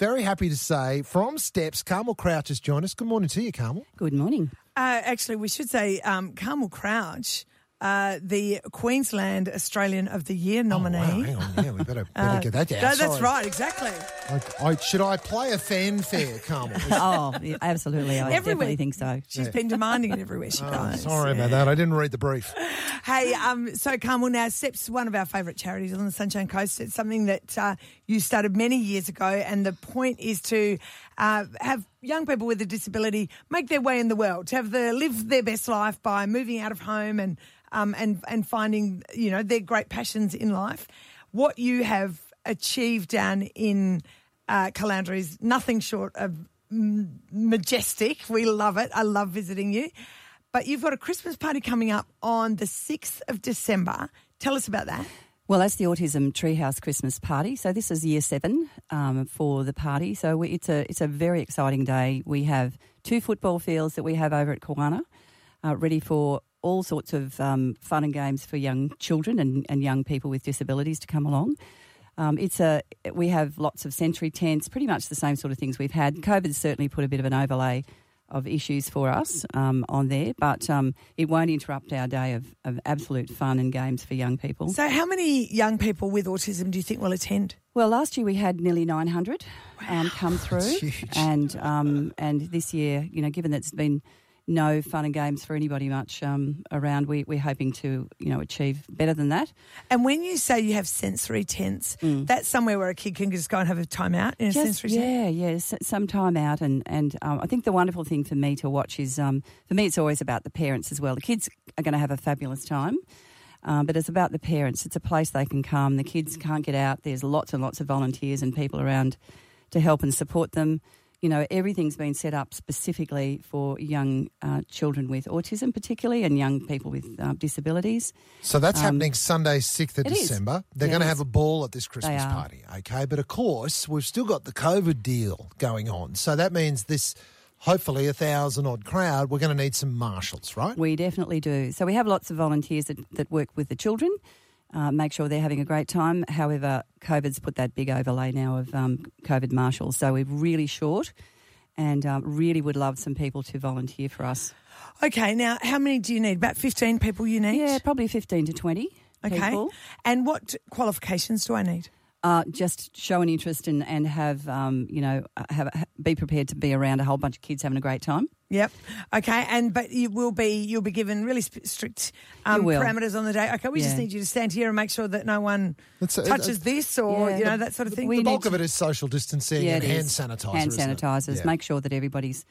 very happy to say from Steps, Carmel Crouch has joined us. Good morning to you, Carmel. Good morning. Uh, actually, we should say um, Carmel Crouch, uh, the Queensland Australian of the Year nominee. Oh, wow, hang on. Yeah, we better, better get that down. No, that's Sorry. right, exactly. I, I, should I play a fanfare, Carmel? Oh, yeah, absolutely. I Everywhere. definitely think so. She's been demanding it everywhere she Oh, goes. sorry about that. I didn't read the brief. Hey, um, so Carmel, now STEP's one of our favourite charities on the Sunshine Coast. It's something that uh, you started many years ago, and the point is to uh, have young people with a disability make their way in the world, to have the live their best life by moving out of home and um, and and finding you know their great passions in life. What you have achieved down in uh, is nothing short of majestic. We love it. I love visiting you. But you've got a Christmas party coming up on the 6th of December. Tell us about that. Well, that's the Autism Treehouse Christmas party. So this is year seven um, for the party. So we, it's a it's a very exciting day. We have two football fields that we have over at Kawana, uh, ready for all sorts of um, fun and games for young children and, and young people with disabilities to come along. Um, it's a we have lots of sensory tents, pretty much the same sort of things we've had. COVID's certainly put a bit of an overlay of issues for us um, on there, but um, it won't interrupt our day of, of absolute fun and games for young people. So, how many young people with autism do you think will attend? Well, last year we had nearly 900 um, come through, and um, and this year, you know, given that it's been no fun and games for anybody much um, around, we, we're hoping to you know achieve better than that. And when you say you have sensory tents, that's somewhere where a kid can just go and have a time out in a Just- sensory tent. yeah, yeah, some time out, and and um, I think the wonderful thing for me to watch is um, for me it's always about the parents as well. The kids are going to have a fabulous time. Um, but it's about the parents. It's a place they can come. The kids can't get out. There's lots and lots of volunteers and people around to help and support them. You know, everything's been set up specifically for young uh, children with autism, particularly, and young people with uh, disabilities. So that's happening Sunday, 6th of Um, it is. December. They're Yeah, going to have a ball at this Christmas party, okay? But of course, we've still got the COVID deal going on. So that means this, hopefully, a thousand odd crowd, we're going to need some marshals, right? We definitely do. So we have lots of volunteers that, that work with the children, uh, make sure they're having a great time. However, COVID's put that big overlay now of um, COVID marshals. So we're really short and um, really would love some people to volunteer for us. Okay, now how many do you need? About 15 people you need? Yeah, probably 15 to 20 Okay. people. And what qualifications do I need? Uh, just show an interest and, and have, um, you know, have be prepared to be around a whole bunch of kids having a great time. Yep. Okay. And but you will be you'll be given really strict um, parameters on the day. Okay. We just need you to stand here and make sure that no one It's touches it- this or Yeah. you know that sort of thing. we the bulk to- of it is social distancing and hand is. sanitizer. Hand sanitizers. Yeah. Make sure that everybody's,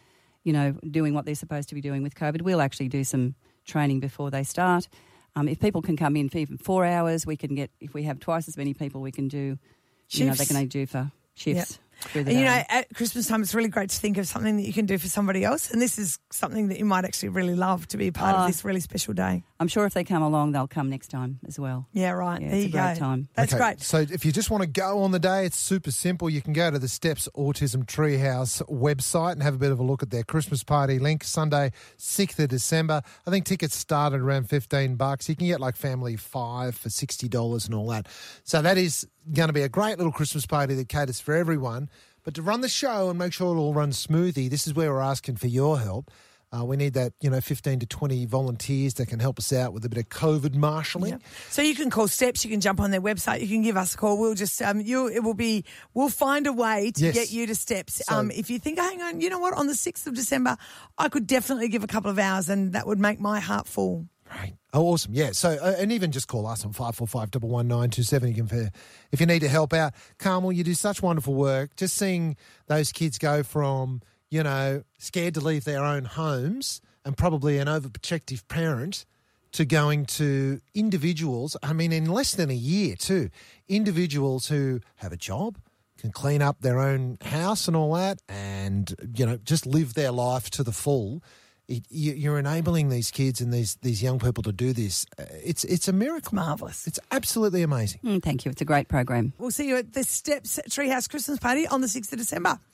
you know, doing what they're supposed to be doing with COVID. We'll actually do some training before they start. Um, if people can come in for even four hours, we can get. If we have twice as many people, we can do. You know, they can only do for shifts. Through the And you know, at Christmas time, it's really great to think of something that you can do for somebody else. And this is something that you might actually really love to be a part Oh. of ah. this really special day. I'm sure if they come along, they'll come next time as well. Yeah, right. Yeah, there it's you a great go. time. That's Okay, great. So if you just want to go on the day, it's super simple. You can go to the Steps Autism Treehouse website and have a bit of a look at their Christmas party link. Sunday, sixth of December. I think tickets start at around fifteen bucks. You can get like family five for sixty dollars and all that. So that is going to be a great little Christmas party that caters for everyone. But to run the show and make sure it all runs smoothly, this is where we're asking for your help. Uh, we need that, you know, 15 to 20 volunteers that can help us out with a bit of COVID marshalling. Yep. So you can call Steps. You can jump on their website. You can give us a call. We'll just um, you. It will be. We'll find a way to Yes. get you to Steps. So- um, if you think, hang on, you know what? On the sixth of December, I could definitely give a couple of hours, and that would make my heart full. Right. Oh, awesome. Yeah. So, uh, and even just call us on 545 11927. You can, if you need to help out. Carmel, you do such wonderful work. Just seeing those kids go from, you know, scared to leave their own homes and probably an overprotective parent to going to individuals. I mean, in less than a year, too. Individuals who have a job, can clean up their own house and all that, and, you know, just live their life to the full it, you, you're enabling these kids and these these young people to do this. Uh, It's it's a miracle. Marvelous. It's absolutely amazing. Mm, thank you. It's a great program. We'll see you at the Steps Treehouse Christmas Party on the sixth of December.